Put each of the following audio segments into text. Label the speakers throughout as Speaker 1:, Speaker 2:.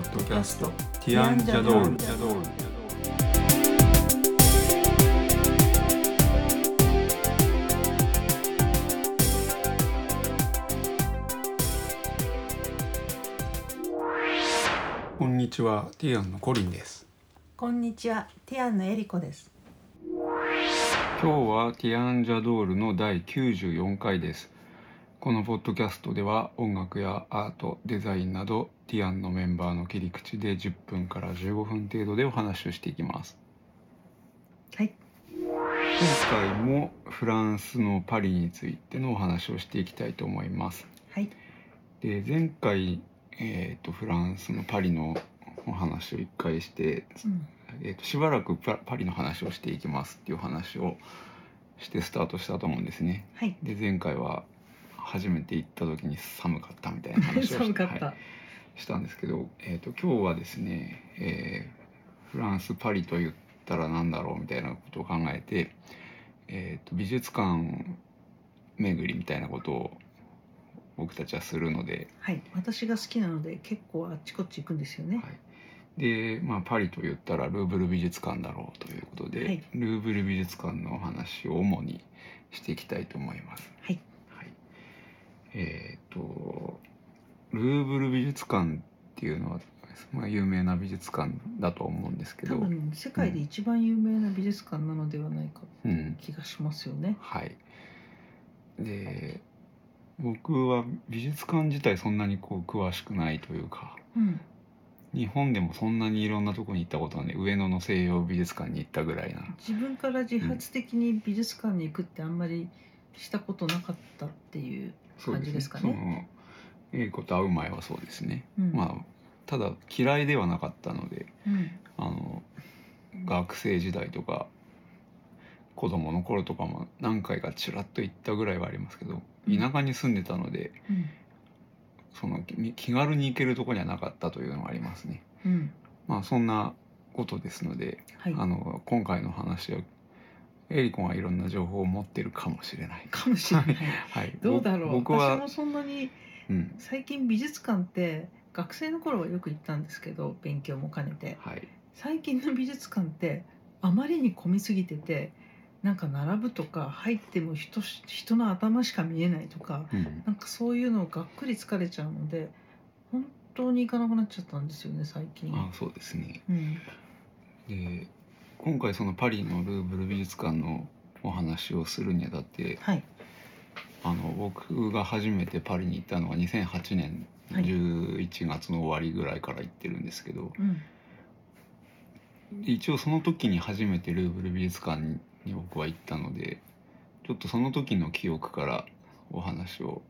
Speaker 1: ッドキャスト。ティアンジャドール。こんにちは。ティアンのコリンです。
Speaker 2: こんにちは、ティアンのエリコです。
Speaker 1: 今日はティアンジャドールの第94回です。このポッドキャストでは音楽やアートデザインなどティアンのメンバーの切り口で10分から15分程度でお話をしていきます。
Speaker 2: はい、
Speaker 1: 今回もフランスのパリについてのお話をしていきたいと思います。
Speaker 2: はい、
Speaker 1: で前回、えー、とフランスのパリのお話を1回して、
Speaker 2: うん、
Speaker 1: えー、としばらくパパリの話をしていきますっていう話をしてスタートしたと思うんですね。
Speaker 2: はい、
Speaker 1: で前回は初めて行った時に寒かったみたいな話をし
Speaker 2: 寒かった。
Speaker 1: はいしたんですけど、えー、と今日はですね、えーフランス・パリと言ったら何だろうみたいなことを考えて、えー、と美術館巡りみたいなことを僕たちはするので、
Speaker 2: はい、私が好きなので、結構あっちこっち行くんですよね。
Speaker 1: はい、で、まあ、パリと言ったらルーブル美術館だろうということで、
Speaker 2: はい
Speaker 1: ルーブル美術館のお話を主にしていきたいと思います。
Speaker 2: はい、
Speaker 1: はい、えっ、とルーブル美術館っていうのは、まあ、有名な美術館だと思うんですけど、
Speaker 2: 多分世界で一番有名な美術館なのではないか
Speaker 1: うん、
Speaker 2: 気がしますよね。
Speaker 1: はい。で僕は美術館自体そんなにこう詳しくないというか
Speaker 2: うん、
Speaker 1: 日本でもそんなにいろんなとこに行ったことはね上野の西洋美術館に行ったぐらいな。
Speaker 2: 自分から自発的に美術館に行くってあんまりしたことなかったっていう。感じですかね
Speaker 1: 英子と会う前はそうですね、
Speaker 2: うん、
Speaker 1: まあただ嫌いではなかったので
Speaker 2: うん、
Speaker 1: あの学生時代とか子供の頃とかも何回かちらっと行ったぐらいはありますけど
Speaker 2: うん
Speaker 1: 田舎に住んでたので
Speaker 2: うん、
Speaker 1: その気気軽に行けるところにはなかったというのがありますね。
Speaker 2: うん、
Speaker 1: まあそんなことですので、
Speaker 2: はい。
Speaker 1: あの今回の話はエリコがいろんな情報を持ってるかもしれない。
Speaker 2: かもしれない。
Speaker 1: はい、
Speaker 2: どうだろう。
Speaker 1: 僕は
Speaker 2: そんなに
Speaker 1: うん、
Speaker 2: 最近美術館って学生の頃はよく行ったんですけど勉強も兼ねて。
Speaker 1: はい、
Speaker 2: 最近の美術館ってあまりに混みすぎててなんか並ぶとか入っても人し人の頭しか見えないとか
Speaker 1: うん、
Speaker 2: なんかそういうのがっくり疲れちゃうので本当に行かなくなっちゃったんですよね最近。
Speaker 1: あそうですね。
Speaker 2: うん。
Speaker 1: で今回そのパリのルーブル美術館のお話をするにあたって
Speaker 2: はい
Speaker 1: あの僕が初めてパリに行ったのが2008年
Speaker 2: はい。
Speaker 1: 11月の終わりぐらいから行ってるんですけど、
Speaker 2: うん。
Speaker 1: 一応その時に初めてルーブル美術館に僕は行ったのでちょっとその時の記憶からお話を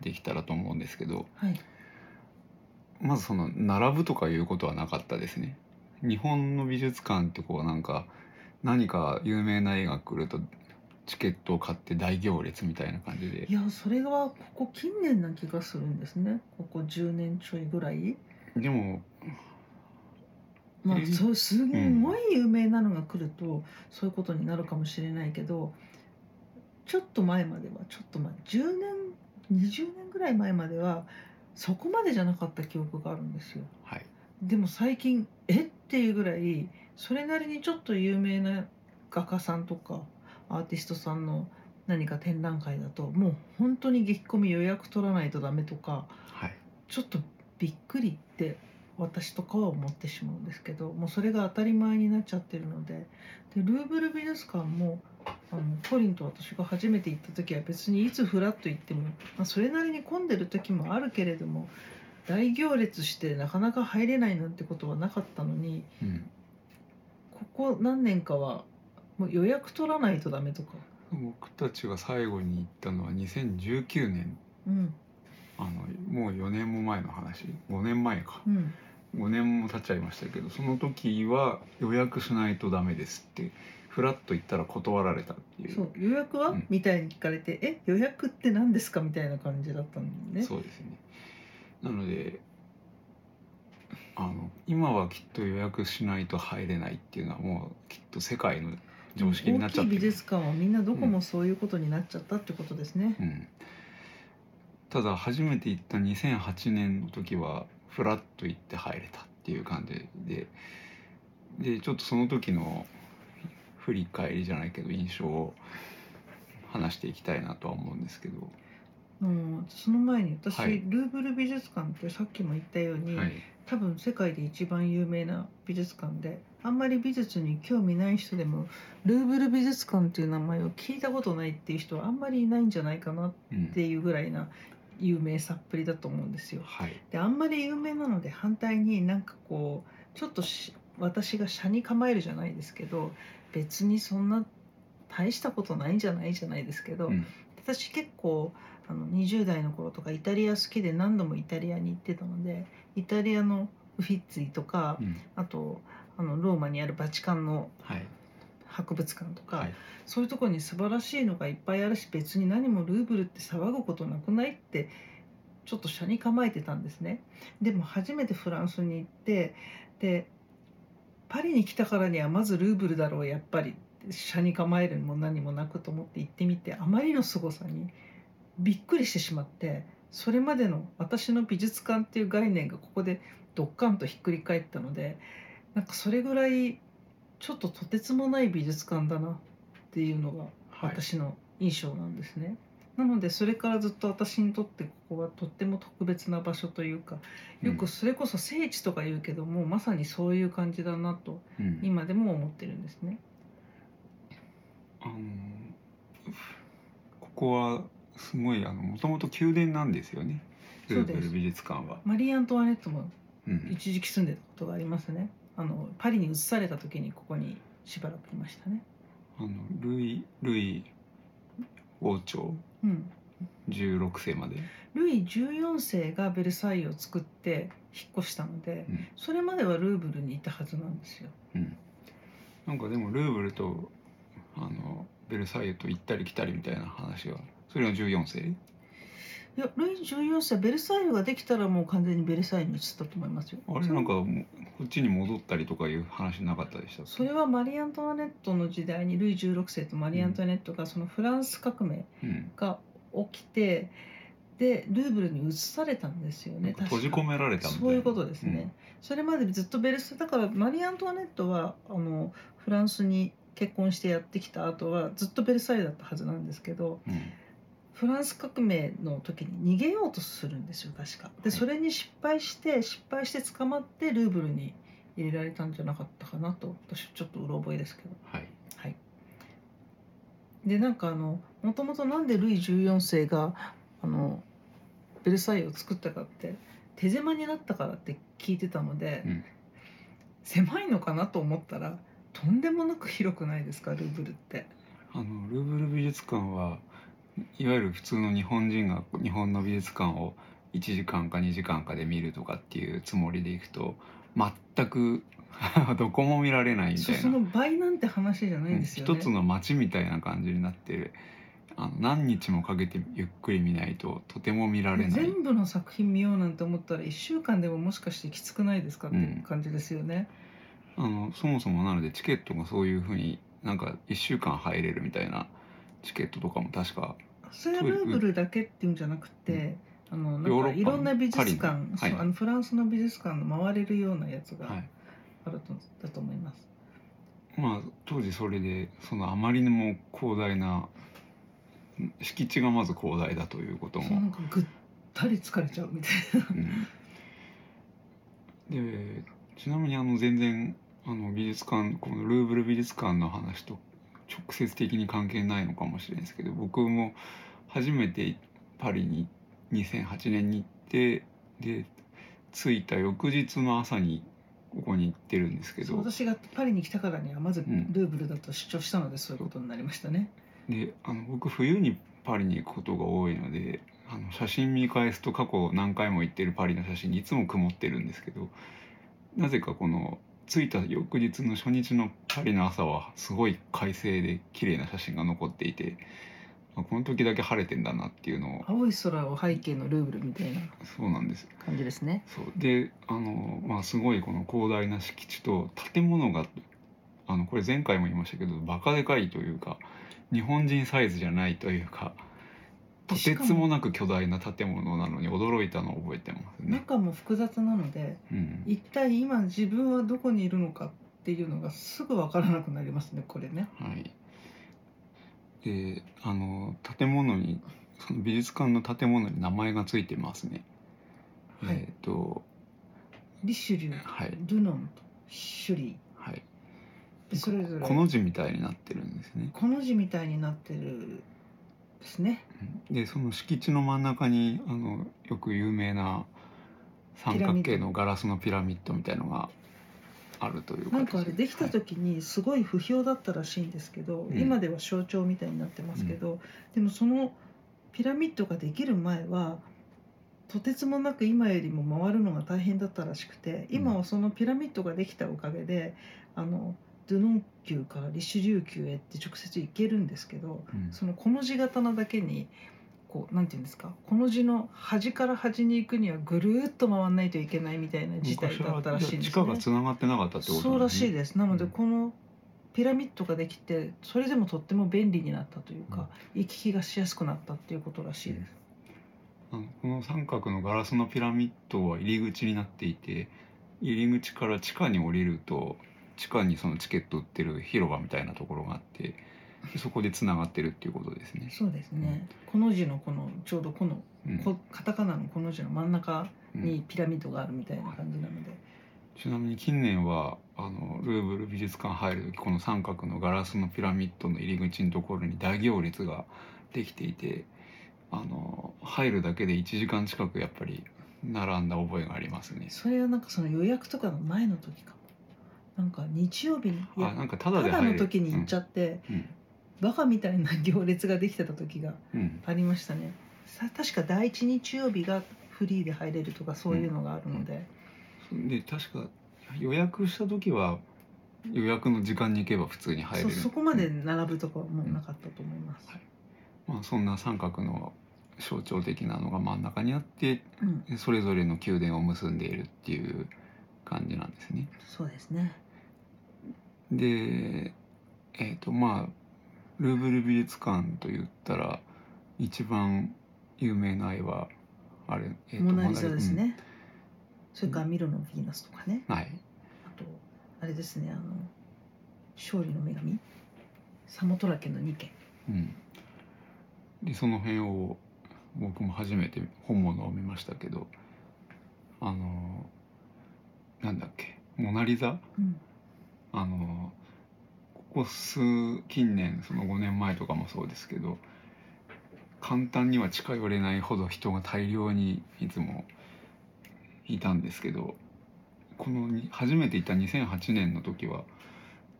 Speaker 1: できたらと思うんですけど
Speaker 2: はい。
Speaker 1: まずその並ぶとかいうことはなかったですね。日本の美術館ってこうなんか何か有名な絵が来るとチケットを買って大行列みたいな感じで。
Speaker 2: いやそれがここ近年な気がするんですね。ここ10年ちょいぐらい。
Speaker 1: でもえ
Speaker 2: まあそうすごい有名なのが来るとそういうことになるかもしれないけどちょっと前まではちょっと前10年20年ぐらい前まではそこまでじゃなかった記憶があるんですよ。
Speaker 1: はい。
Speaker 2: でも最近え？っていうぐらいそれなりにちょっと有名な画家さんとかアーティストさんの何か展覧会だともう本当に激込み予約取らないとダメとか
Speaker 1: はい。
Speaker 2: ちょっとびっくりって私とかは思ってしまうんですけどもうそれが当たり前になっちゃってるのででルーブル美術館もあのコリンと私が初めて行った時は別にいつフラッと行っても、まあ、それなりに混んでる時もあるけれども大行列してなかなか入れないなんてことはなかったのに
Speaker 1: うん、
Speaker 2: ここ何年かはもう予約取らないとダメとか。
Speaker 1: 僕たちが最後に行ったのは2019年。
Speaker 2: うん。
Speaker 1: あのもう4年も前の話。5年前か。
Speaker 2: うん。
Speaker 1: 5年も経っちゃいましたけどその時は予約しないとダメですってフラッと行ったら断られたっていう。
Speaker 2: そう。予約は、
Speaker 1: うん。
Speaker 2: みたいに聞かれて「え？予約って何ですか?」みたいな感じだったんだよね。
Speaker 1: そうですね。なのであの今はきっと予約しないと入れないっていうのはもうきっと世界の常識になっちゃってる
Speaker 2: 大きい美術館はみんなどこもそういうことになっちゃったってことですね。
Speaker 1: うん、ただ初めて行った2008年の時はフラッと行って入れたっていう感じで。でちょっとその時の振り返りじゃないけど印象を話していきたいなとは思うんですけど、
Speaker 2: うん、その前に私、
Speaker 1: はい。
Speaker 2: ルーブル美術館ってさっきも言ったように、
Speaker 1: はい、
Speaker 2: 多分世界で一番有名な美術館であんまり美術に興味ない人でもルーブル美術館っていう名前を聞いたことないっていう人はあんまりいないんじゃないかなっ
Speaker 1: うん
Speaker 2: ていうぐらいな有名さっぷりだと思うんですよ。
Speaker 1: はい。
Speaker 2: であんまり有名なので反対になんかこうちょっとし私が車に構えるじゃないですけど別にそんな大したことないんじゃないじゃないですけど、
Speaker 1: うん
Speaker 2: 私結構あの20代の頃とかイタリア好きで何度もイタリアに行ってたのでイタリアのウフィッツィとか、
Speaker 1: うん。
Speaker 2: あとあのローマにあるバチカンの
Speaker 1: はい。
Speaker 2: 博物館とか、
Speaker 1: はい。
Speaker 2: そういうところに素晴らしいのがいっぱいあるし別に何もルーブルって騒ぐことなくないってちょっと車に構えてたんですね。でも初めてフランスに行ってでパリに来たからにはまずルーブルだろうやっぱり車に構えるも何もなくと思って行ってみてあまりの凄さにびっくりしてしまってそれまでの私の美術館っていう概念がここでドッカンとひっくり返ったのでなんかそれぐらいちょっととてつもない美術館だなっていうのが
Speaker 1: はい
Speaker 2: 私の印象なんですね。なのでそれからずっと私にとってここはとっても特別な場所というかよくそれこそ聖地とか言うけども、まさにそういう感じだなと
Speaker 1: うん
Speaker 2: 今でも思ってるんですね。
Speaker 1: あのここはすごいあのもともと宮殿なんですよねルーブル美術館は。
Speaker 2: マリー・アントワネットも
Speaker 1: うん
Speaker 2: 一時期住んでたことがありますね。あのパリに移された時にここにしばらくいましたね。
Speaker 1: あのルイルイ王朝
Speaker 2: うん、
Speaker 1: 16世まで、
Speaker 2: ルイ14世がベルサイユを作って引っ越したので
Speaker 1: うん
Speaker 2: それまではルーブルにいたはずなんですよ。
Speaker 1: うん、なんかでもルーブルとあのベルサイユと行ったり来たりみたいな話はそれの14世？
Speaker 2: いやルイ14世ベルサイユができたらもう完全にベルサイユに移ったと思いますよ。
Speaker 1: あれなんかこっちに戻ったりとかいう話なかったでした
Speaker 2: それはマリー・アントワネットの時代にルイ16世とマリー・アントワネットがそのフランス革命
Speaker 1: うん
Speaker 2: が起きてでルーブルに移されたんですよね
Speaker 1: 閉じ込められた
Speaker 2: そういうことですね、それまでずっとベルサだからマリー・アントワネットはあのフランスに結婚してやってきた後はずっとベルサイユだったはずなんですけど
Speaker 1: うん
Speaker 2: フランス革命の時に逃げようとするんですよ確か。で
Speaker 1: はい。
Speaker 2: それに失敗して失敗して捕まってルーブルに入れられたんじゃなかったかなと私ちょっとうろ覚えですけど。
Speaker 1: はい。
Speaker 2: はい。でなんかあのもともとなんでルイ14世があのベルサイユを作ったかって手狭になったからって聞いてたので、
Speaker 1: うん。
Speaker 2: 狭いのかなと思ったらとんでもなく広くないですかルーブルって？
Speaker 1: あのルーブル美術館はいわゆる普通の日本人が日本の美術館を1時間か2時間かで見るとかっていうつもりでいくと全く どこも見られないみたいな
Speaker 2: その倍なんて話じゃないんですよね。
Speaker 1: 一つの街みたいな感じになってあの何日もかけてゆっくり見ないととても見られない
Speaker 2: 全部の作品見ようなんて思ったら1週間でももしかしてきつくないですかって感じですよね。
Speaker 1: あのそもそもなのでチケットがそういうふうになんか1週間入れるみたいなチケットとかも確か
Speaker 2: それはルーブルだけっていうんじゃなくて、あのなんかいろんな美術館、
Speaker 1: のはい。
Speaker 2: あのフランスの美術館の回れるようなやつが
Speaker 1: はい。
Speaker 2: あると、だと思います。
Speaker 1: まあ当時それでそのあまりにも広大な敷地がまず広大だということ
Speaker 2: そうな
Speaker 1: も、
Speaker 2: んかぐったり疲れちゃうみたい
Speaker 1: うん。でちなみにあの全然あの美術館このルーブル美術館の話と直接的に関係ないのかもしれないですけど僕も初めてパリに2008年に行ってで着いた翌日の朝にここに行ってるんですけど
Speaker 2: 私がパリに来たからにはまず
Speaker 1: ん
Speaker 2: ルーブルだと主張したのでそういうことになりましたね。
Speaker 1: であの僕冬にパリに行くことが多いのであの写真見返すと過去何回も行ってるパリの写真にいつも曇ってるんですけどなぜかこの着いた翌日の初日のパリの朝はすごい快晴で綺麗な写真が残っていてあこの時だけ晴れてんだなっていうのを
Speaker 2: 青い空を背景のルーブルみたいな
Speaker 1: そうなんです
Speaker 2: 感じですね。
Speaker 1: そうであの、まあ、すごいこの広大な敷地と建物があのこれ前回も言いましたけどバカでかいというか日本人サイズじゃないというかとてつもなく巨大な建物なのに驚いたのを覚えてますね。
Speaker 2: 中も複雑なので
Speaker 1: うん、
Speaker 2: 一体今自分はどこにいるのかっていうのがすぐ分からなくなりますねこれね。
Speaker 1: はい。で、あの建物にその美術館の建物に名前がついてますね。
Speaker 2: はい
Speaker 1: えっ、と
Speaker 2: リシュリュー
Speaker 1: はい
Speaker 2: ドゥノンとシュリ
Speaker 1: はい。
Speaker 2: ーそれぞれ
Speaker 1: この字みたいになってるんですね。
Speaker 2: この字みたいになってるですね。
Speaker 1: でその敷地の真ん中にあのよく有名な三角形のガラスのピラミッドみたいのがあるという
Speaker 2: なんかあれできた
Speaker 1: はい。
Speaker 2: 時にすごい不評だったらしいんですけど、
Speaker 1: うん。
Speaker 2: 今では象徴みたいになってますけど、でもそのピラミッドができる前はとてつもなく今よりも回るのが大変だったらしくて今はそのピラミッドができたおかげであのドゥノン宮からリシュリュー宮へって直接行けるんですけど
Speaker 1: うん
Speaker 2: そのこの字型なだけにこうなんていうんですかこの字の端から端に行くにはぐるーっと回らないといけないみたいな事態だったらしいんですね
Speaker 1: 地下が。つながってなかったってこと
Speaker 2: そうらしい
Speaker 1: で
Speaker 2: です。なので
Speaker 1: うん
Speaker 2: このピラミッドができてそれでもとっても便利になったというか、行き来がしやすくなったっていうことらしいです。
Speaker 1: あのこの三角のガラスのピラミッドは入り口になっていて入り口から地下に降りると地下にそのチケット売ってる広場みたいなところがあってでそこでつながってるっていうことですね。
Speaker 2: そうですね。この字のこのちょうどこの
Speaker 1: うん
Speaker 2: こカタカナのこの字の真ん中
Speaker 1: うん
Speaker 2: にピラミッドがあるみたいな感じなので、
Speaker 1: ちなみに近年はあのルーブル美術館入る時この三角のガラスのピラミッドの入り口のところに大行列ができていてあの入るだけで1時間近くやっぱり並んだ覚えがありますね。
Speaker 2: それはなんかその予約とかの前の時かも。なんか日曜日にいや
Speaker 1: あなんか
Speaker 2: ただ
Speaker 1: で入る。
Speaker 2: の時に行っちゃって、
Speaker 1: うん。
Speaker 2: バカみたいな行列ができてた時がありましたね。さ確か第一日曜日がフリーで入れるとかそういうのがあるので、
Speaker 1: で確か予約した時は予約の時間に行けば普通に入れ
Speaker 2: そ
Speaker 1: る
Speaker 2: そこまで並ぶとこはもうなかったと思います。
Speaker 1: はい。まあ、そんな三角の象徴的なのが真ん中にあって
Speaker 2: うん、
Speaker 1: それぞれの宮殿を結んでいるっていう感じなんですね。
Speaker 2: そうですね。
Speaker 1: でえっ、とまあルーブル美術館と言ったら一番有名な絵はあれ、えーと
Speaker 2: モナリザです
Speaker 1: モナリ
Speaker 2: ね。それからミロのヴィーナスとかね。
Speaker 1: うんはい
Speaker 2: あとあれですねあの勝利の女神サモトラケの2件。
Speaker 1: うん、でその辺を僕も初めて本物を見ましたけどあのなんだっけ「モナ・リザ？
Speaker 2: うん」
Speaker 1: ここ数近年その5年前とかもそうですけど簡単には近寄れないほど人が大量にいつもいたんですけどこのに初めて行った2008年の時は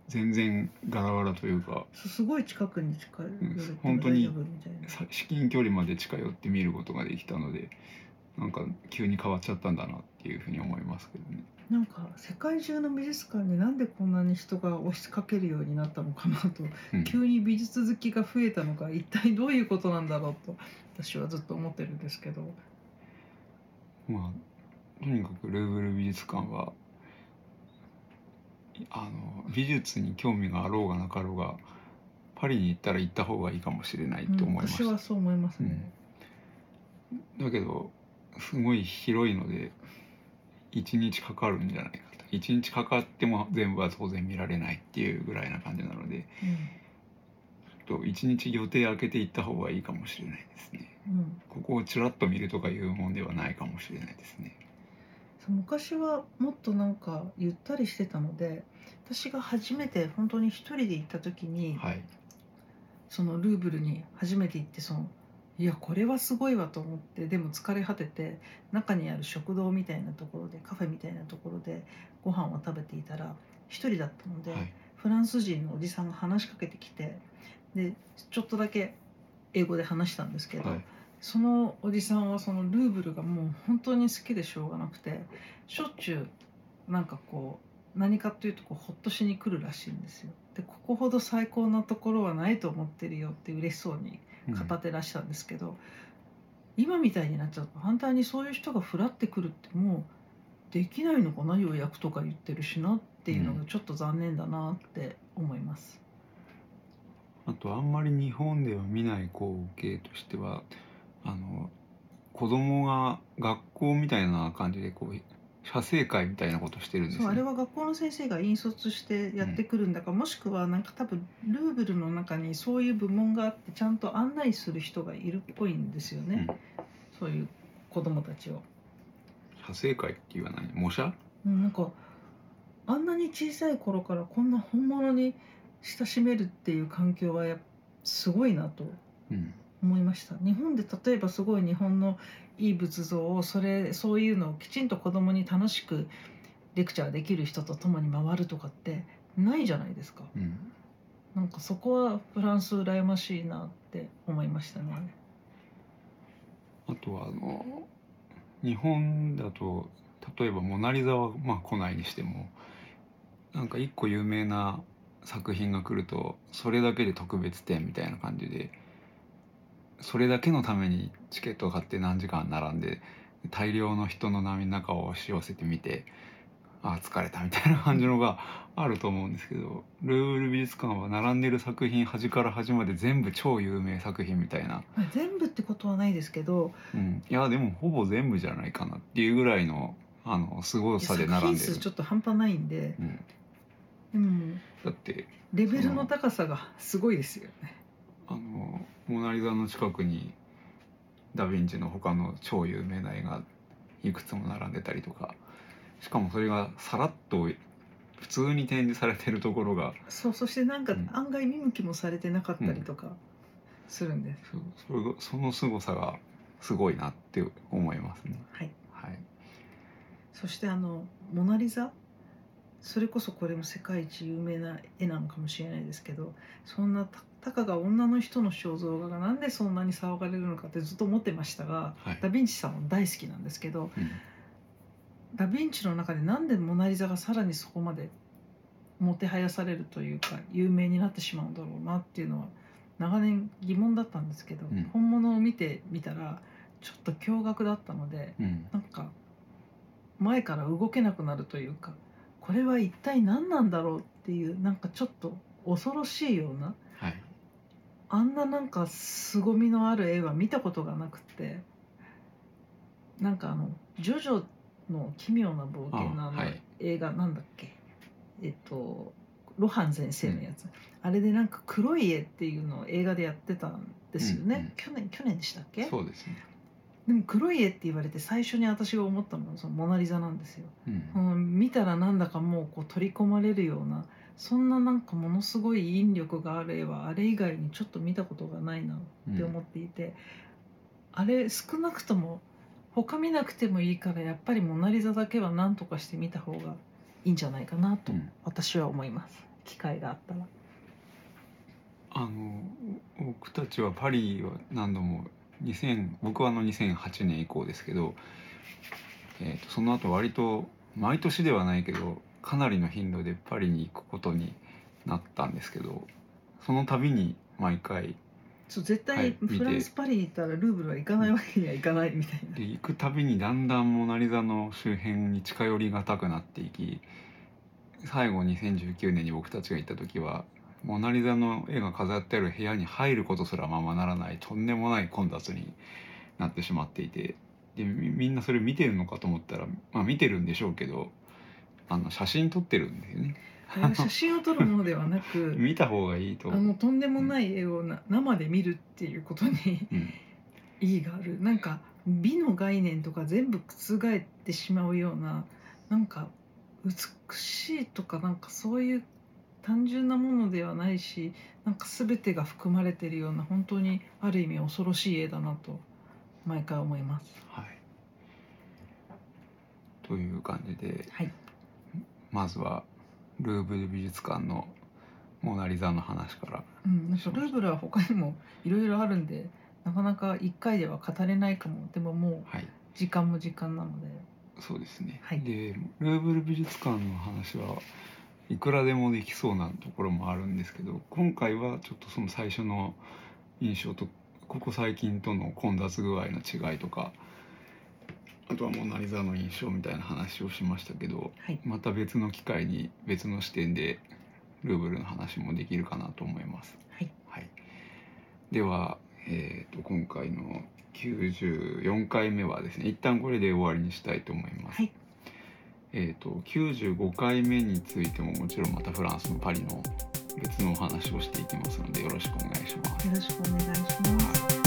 Speaker 1: 全然ガラガラというか
Speaker 2: すすごい近くに近寄れても
Speaker 1: 本当に至近距離まで近寄って見ることができたのでなんか急に変わっちゃったんだなっていうふうに思いますけどね。
Speaker 2: なんか世界中の美術館になんでこんなに人が押しかけるようになったのかなと。
Speaker 1: うん。
Speaker 2: 急に美術好きが増えたのか一体どういうことなんだろうと私はずっと思ってるんですけど。
Speaker 1: まあとにかくルーブル美術館はあの美術に興味があろうがなかろうがパリに行ったら行った方がいいかもしれないと思いま
Speaker 2: うん。私はそう思いますね、
Speaker 1: だけどすごい広いので1日かかるんじゃないかと。1日かかっても全部は当然見られないっていうぐらいな感じなのでちょっと1日予定空けて行った方がいいかもしれないですね。
Speaker 2: うん。うん
Speaker 1: ここをちらっと見るとかいうもんではないかもしれないですね。
Speaker 2: 昔はもっとなんかゆったりしてたので私が初めて本当に一人で行った時に、
Speaker 1: はい。
Speaker 2: そのルーブルに初めて行ってそのいやこれはすごいわと思ってでも疲れ果てて中にある食堂みたいなところでカフェみたいなところでご飯を食べていたら一人だったので、
Speaker 1: はい
Speaker 2: フランス人のおじさんが話しかけてきてでちょっとだけ英語で話したんですけど、
Speaker 1: はい
Speaker 2: そのおじさんはそのルーブルがもう本当に好きでしょうがなくてしょっちゅうなんかこう何かっていうとこうほっとしに来るらしいんですよ。でここほど最高なところはないと思ってるよって嬉しそうに語ってらしたんですけど、今みたいになっちゃうと反対にそういう人がふらってくるってもうできないのかな予約とか言ってるしなっていうのがちょっと残念だなって思います。
Speaker 1: あとあんまり日本では見ない光景としてはあの子供が学校みたいな感じでこう写生会みたいなことしてるんです
Speaker 2: そうあれ
Speaker 1: ね。
Speaker 2: は学校の先生が引率してやってくるんだか、もしくはなんか多分ルーブルの中にそういう部門があってちゃんと案内する人がいるっぽいんですよね、そういう子供たちを。
Speaker 1: 写生会っていうのは何模写？
Speaker 2: うんなんかあんなに小さい頃からこんな本物に親しめるっていう環境はやっすごいなと
Speaker 1: うん
Speaker 2: 思いました。日本で例えばすごい日本のいい仏像をそれそういうのをきちんと子供に楽しくレクチャーできる人と共に回るとかってないじゃないですか。
Speaker 1: うん。
Speaker 2: なんかそこはフランス羨ましいなって思いましたね。
Speaker 1: あとはあの日本だと例えば「モナ・リザ」はまあ来ないにしてもなんか一個有名な作品が来るとそれだけで特別展みたいな感じでそれだけのためにチケットを買って何時間並んで大量の人の波の中を押し寄せてみてああ疲れたみたいな感じのがあると思うんですけどルーブル美術館は並んでる作品端から端まで全部超有名作品みたいな。
Speaker 2: まあ全部ってことはないですけど
Speaker 1: うん、いやでもほぼ全部じゃないかなっていうぐらいのあのすごさで並んでる。
Speaker 2: 数ちょっと半端ないんで
Speaker 1: うん、
Speaker 2: でも
Speaker 1: だって
Speaker 2: レベルの高さがすごいですよね
Speaker 1: あのモナ・リザの近くにダ・ヴィンチの他の超有名な絵がいくつも並んでたりとかしかもそれがさらっと普通に展示されてるところが
Speaker 2: そうそしてなんか
Speaker 1: うん。
Speaker 2: 案外見向きもされてなかったりとかするんで。す、
Speaker 1: そそれがその凄さがすごいなって思いますね。
Speaker 2: はい。
Speaker 1: はい、
Speaker 2: そしてあの「モナ・リザ」それこそこれも世界一有名な絵なのかもしれないですけどそんなたたかが女の人の肖像画がなんでそんなに騒がれるのかってずっと思ってましたが
Speaker 1: はい。
Speaker 2: ダ・ヴィンチさんは大好きなんですけど
Speaker 1: うん。
Speaker 2: ダ・ヴィンチの中でなんでモナ・リザがさらにそこまでもてはやされるというか有名になってしまうんだろうなっていうのは長年疑問だったんですけど、
Speaker 1: うん。
Speaker 2: 本物を見てみたらちょっと驚愕だったので
Speaker 1: うん。
Speaker 2: なんか前から動けなくなるというかこれは一体何なんだろうっていうなんかちょっと恐ろしいような
Speaker 1: はい。
Speaker 2: あんななんか凄みのある絵は見たことがなくてなんかあの「ジョジョの奇妙な冒険」のあの映画なんだっけ？えっとロハン先生のやつ、あれでなんか黒い絵っていうのを映画でやってたんですよね、
Speaker 1: うんうん。
Speaker 2: 去年去年でしたっけ？
Speaker 1: そうですね。
Speaker 2: でも黒い絵って言われて最初に私が思ったのはそのモナ・リザなんですよ、
Speaker 1: うん。
Speaker 2: うん、見たらなんだかもうこう取り込まれるようなそんななんかものすごい引力がある絵はあれ以外にちょっと見たことがないなって思っていて、あれ少なくとも他見なくてもいいからやっぱりモナ・リザだけは何とかして見た方がいいんじゃないかなと
Speaker 1: うん。
Speaker 2: 私は思います。機会があったら。
Speaker 1: あの僕たちはパリは何度も2000僕はあの2008年以降ですけど、えー、とその後割と毎年ではないけどかなりの頻度でパリに行くことになったんですけどその度に毎回
Speaker 2: そう絶対フランス・パリに行ったらルーブルは行かないわけにはいかないみたいな。
Speaker 1: で行くたびにだんだんモナ・リザの周辺に近寄りがたくなっていき最後2019年に僕たちが行った時はモナ・リザの絵が飾ってある部屋に入ることすらままならないとんでもない混雑になってしまっていてでみみんなそれ見てるのかと思ったらまあ見てるんでしょうけどあの写真撮ってるんですよね。
Speaker 2: 写真を撮るものではなく
Speaker 1: 見た方がいいと
Speaker 2: あのとんでもない絵をな生で見るっていうことに
Speaker 1: うん。
Speaker 2: 意義がある。なんか美の概念とか全部覆ってしまうようななんか美しいとかなんかそういう単純なものではないしなんか全てが含まれているような本当にある意味恐ろしい絵だなと毎回思います。
Speaker 1: はい。という感じで
Speaker 2: はい、
Speaker 1: まずはルーブル美術館のモナ・リザの話から。
Speaker 2: うん、なんかルーブルは他にもいろいろあるんでなかなか一回では語れないかも。でももう
Speaker 1: はい。
Speaker 2: 時間も時間なので。
Speaker 1: そうですね、
Speaker 2: はい。
Speaker 1: でルーブル美術館の話はいくらでもできそうなところもあるんですけど今回はちょっとその最初の印象とここ最近との混雑具合の違いとかあとはモナ・リザの印象みたいな話をしましたけど
Speaker 2: はい
Speaker 1: また別の機会に別の視点でルーブルの話もできるかなと思います。
Speaker 2: はい
Speaker 1: はい、では、えー、と今回の94回目はですね一旦これで終わりにしたいと思います。
Speaker 2: はい
Speaker 1: えー、と95回目についてももちろんまたフランスのパリの別のお話をしていきますのでよろしくお願いします。
Speaker 2: よろしくお願いします